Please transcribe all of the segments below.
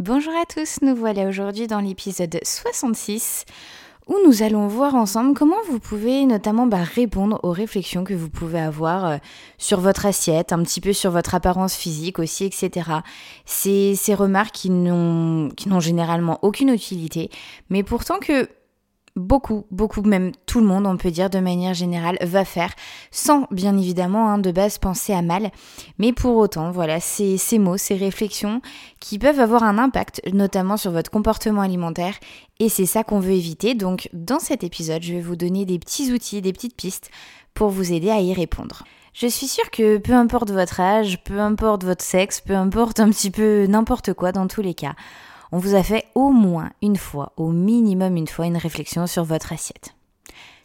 Bonjour à tous, nous voilà aujourd'hui dans l'épisode 66 où nous allons voir ensemble comment vous pouvez notamment bah, répondre aux réflexions que vous pouvez avoir euh, sur votre assiette, un petit peu sur votre apparence physique aussi, etc. C'est ces remarques qui n'ont généralement aucune utilité, mais pourtant que beaucoup, beaucoup, même tout le monde, on peut dire de manière générale, va faire, sans bien évidemment hein, de base penser à mal. Mais pour autant, voilà, ces, ces mots, ces réflexions qui peuvent avoir un impact, notamment sur votre comportement alimentaire, et c'est ça qu'on veut éviter. Donc dans cet épisode, je vais vous donner des petits outils, des petites pistes pour vous aider à y répondre. Je suis sûre que peu importe votre âge, peu importe votre sexe, peu importe un petit peu n'importe quoi dans tous les cas, on vous a fait au moins une fois, au minimum une fois, une réflexion sur votre assiette.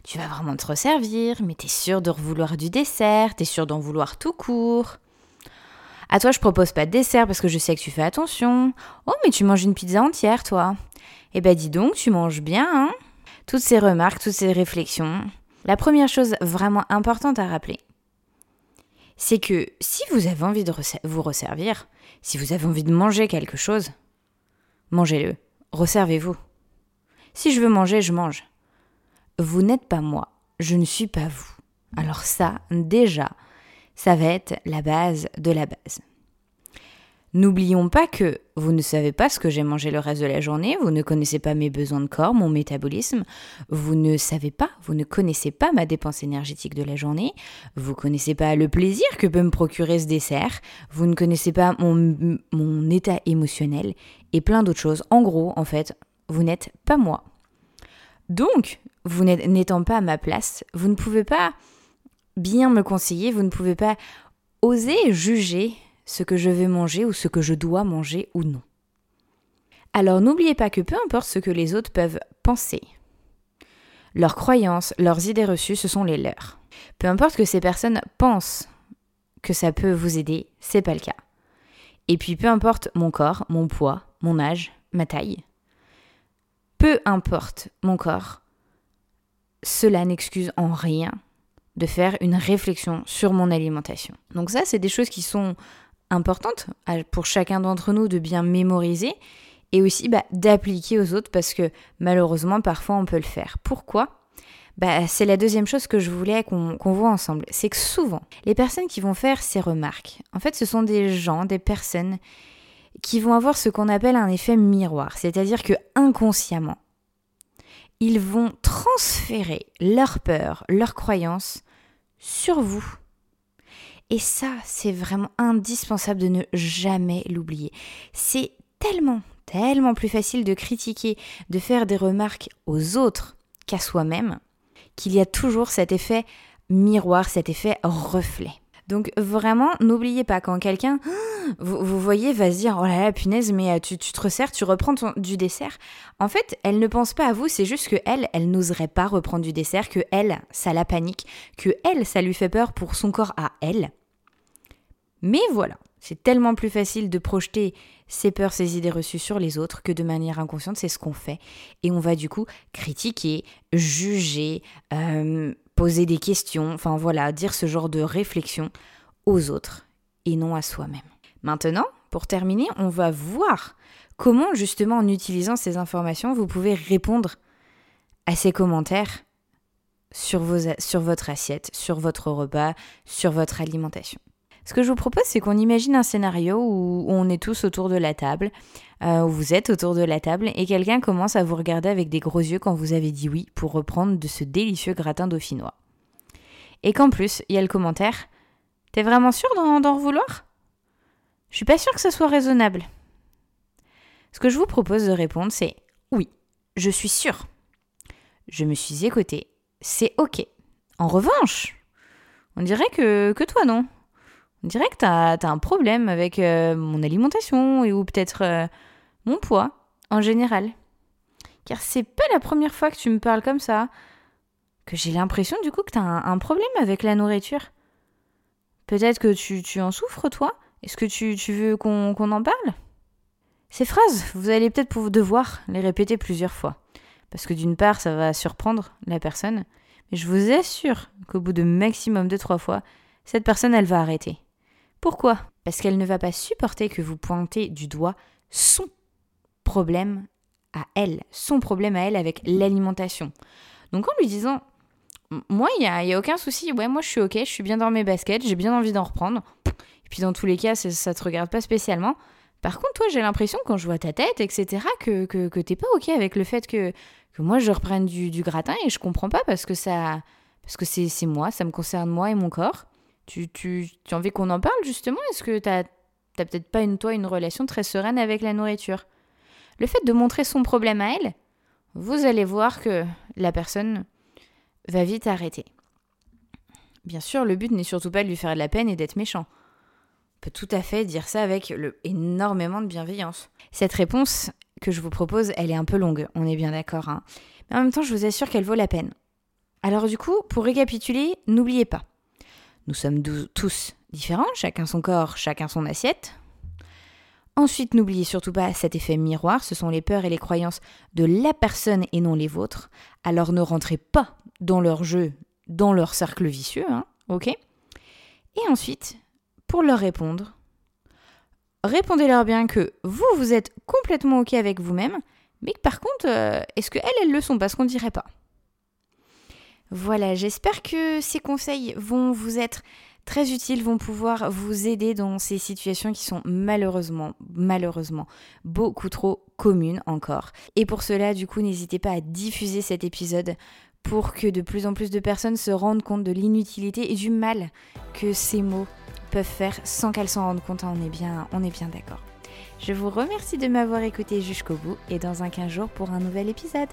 Tu vas vraiment te resservir, mais t'es sûr de vouloir du dessert, t'es sûr d'en vouloir tout court. À toi, je propose pas de dessert parce que je sais que tu fais attention. Oh, mais tu manges une pizza entière, toi. Eh ben, dis donc, tu manges bien, hein Toutes ces remarques, toutes ces réflexions. La première chose vraiment importante à rappeler, c'est que si vous avez envie de vous resservir, si vous avez envie de manger quelque chose, Mangez-le. Resservez-vous. Si je veux manger, je mange. Vous n'êtes pas moi. Je ne suis pas vous. Alors ça, déjà, ça va être la base de la base. N'oublions pas que vous ne savez pas ce que j'ai mangé le reste de la journée, vous ne connaissez pas mes besoins de corps, mon métabolisme, vous ne savez pas, vous ne connaissez pas ma dépense énergétique de la journée, vous ne connaissez pas le plaisir que peut me procurer ce dessert, vous ne connaissez pas mon, mon état émotionnel plein d'autres choses. En gros, en fait, vous n'êtes pas moi. Donc, vous n'étant pas à ma place, vous ne pouvez pas bien me conseiller, vous ne pouvez pas oser juger ce que je vais manger ou ce que je dois manger ou non. Alors n'oubliez pas que peu importe ce que les autres peuvent penser, leurs croyances, leurs idées reçues, ce sont les leurs. Peu importe que ces personnes pensent que ça peut vous aider, c'est pas le cas. Et puis peu importe mon corps, mon poids, mon âge, ma taille, peu importe mon corps, cela n'excuse en rien de faire une réflexion sur mon alimentation. Donc ça, c'est des choses qui sont importante pour chacun d'entre nous de bien mémoriser et aussi bah, d'appliquer aux autres parce que malheureusement parfois on peut le faire. Pourquoi? Bah, c'est la deuxième chose que je voulais qu'on voit ensemble. C'est que souvent, les personnes qui vont faire ces remarques, en fait, ce sont des gens, des personnes qui vont avoir ce qu'on appelle un effet miroir. C'est-à-dire que inconsciemment, ils vont transférer leur peur, leurs croyances sur vous. Et ça, c'est vraiment indispensable de ne jamais l'oublier. C'est tellement, tellement plus facile de critiquer, de faire des remarques aux autres qu'à soi-même, qu'il y a toujours cet effet miroir, cet effet reflet. Donc vraiment, n'oubliez pas quand quelqu'un, vous, voyez, va se dire, oh là là, punaise, mais euh, tu, te resserres, tu reprends du dessert. En fait, elle ne pense pas à vous, c'est juste que elle, elle n'oserait pas reprendre du dessert, que elle, ça la panique, que elle, ça lui fait peur pour son corps à elle. Mais voilà, c'est tellement plus facile de projeter ses peurs, ses idées reçues sur les autres que de manière inconsciente, c'est ce qu'on fait. Et on va du coup critiquer, juger, euh, poser des questions, enfin voilà, dire ce genre de réflexion aux autres et non à soi-même. Maintenant, pour terminer, on va voir comment justement en utilisant ces informations, vous pouvez répondre à ces commentaires sur, votre assiette, sur votre repas, sur votre alimentation. Ce que je vous propose, c'est qu'on imagine un scénario où on est tous autour de la table, euh, où vous êtes autour de la table, et quelqu'un commence à vous regarder avec des gros yeux quand vous avez dit oui pour reprendre de ce délicieux gratin dauphinois. Et qu'en plus, il y a le commentaire T'es vraiment sûr d'en vouloir? Je suis pas sûr que ce soit raisonnable. Ce que je vous propose de répondre, c'est oui, je suis sûr. Je me suis écouté, c'est ok. En revanche, on dirait que, que toi non. On dirait que tu as, un problème avec euh, mon alimentation et, ou peut-être euh, mon poids. en général. Car c'est pas la première fois que tu me parles comme ça, que j'ai l'impression du coup que tu as un, problème avec la nourriture. Peut-être que tu, en souffres, toi Est-ce que tu, veux qu'on en parle? Ces phrases, vous allez peut-être devoir les répéter plusieurs fois. Parce que d'une part, ça va surprendre la personne, mais je vous assure qu'au bout de maximum de trois fois, cette personne, elle va arrêter. Pourquoi? Parce qu'elle ne va pas supporter que vous pointez du doigt son problème à elle, son problème à elle avec l'alimentation. Donc en lui disant, moi, il n'y a, y a, aucun souci, ouais, moi je suis ok, je suis bien dans mes baskets, j'ai bien envie d'en reprendre. Et puis dans tous les cas, ça, ne te regarde pas spécialement. Par contre, toi, j'ai l'impression, quand je vois ta tête, etc., que, que, que t'es pas ok avec le fait que, que moi je reprenne du, du, gratin et je comprends pas parce que ça. Parce que c'est moi, ça me concerne moi et mon corps. Tu, tu, tu as envie qu'on en parle justement? Est-ce que tu n'as peut-être pas une, toi une relation très sereine avec la nourriture? Le fait de montrer son problème à elle, vous allez voir que la personne va vite arrêter. Bien sûr, le but n'est surtout pas de lui faire de la peine et d'être méchant. On peut tout à fait dire ça avec le, énormément de bienveillance. Cette réponse que je vous propose, elle est un peu longue, on est bien d'accord. Hein Mais en même temps, je vous assure qu'elle vaut la peine. Alors du coup, pour récapituler, n'oubliez pas, nous sommes tous différents, chacun son corps, chacun son assiette. Ensuite, n'oubliez surtout pas cet effet miroir, ce sont les peurs et les croyances de la personne et non les vôtres. Alors ne rentrez pas dans leur jeu, dans leur cercle vicieux, hein, ok? Et ensuite, pour leur répondre, répondez-leur bien que vous, vous êtes complètement ok avec vous-même, mais que par contre, euh, est-ce qu'elles, elles le sont Parce qu'on dirait pas? Voilà, j'espère que ces conseils vont vous être très utiles, vont pouvoir vous aider dans ces situations qui sont malheureusement, malheureusement, beaucoup trop communes encore. Et pour cela, du coup, n'hésitez pas à diffuser cet épisode pour que de plus en plus de personnes se rendent compte de l'inutilité et du mal que ces mots peuvent faire sans qu'elles s'en rendent compte. On est bien, on est bien d'accord. Je vous remercie de m'avoir écouté jusqu'au bout et dans un 15 jours pour un nouvel épisode.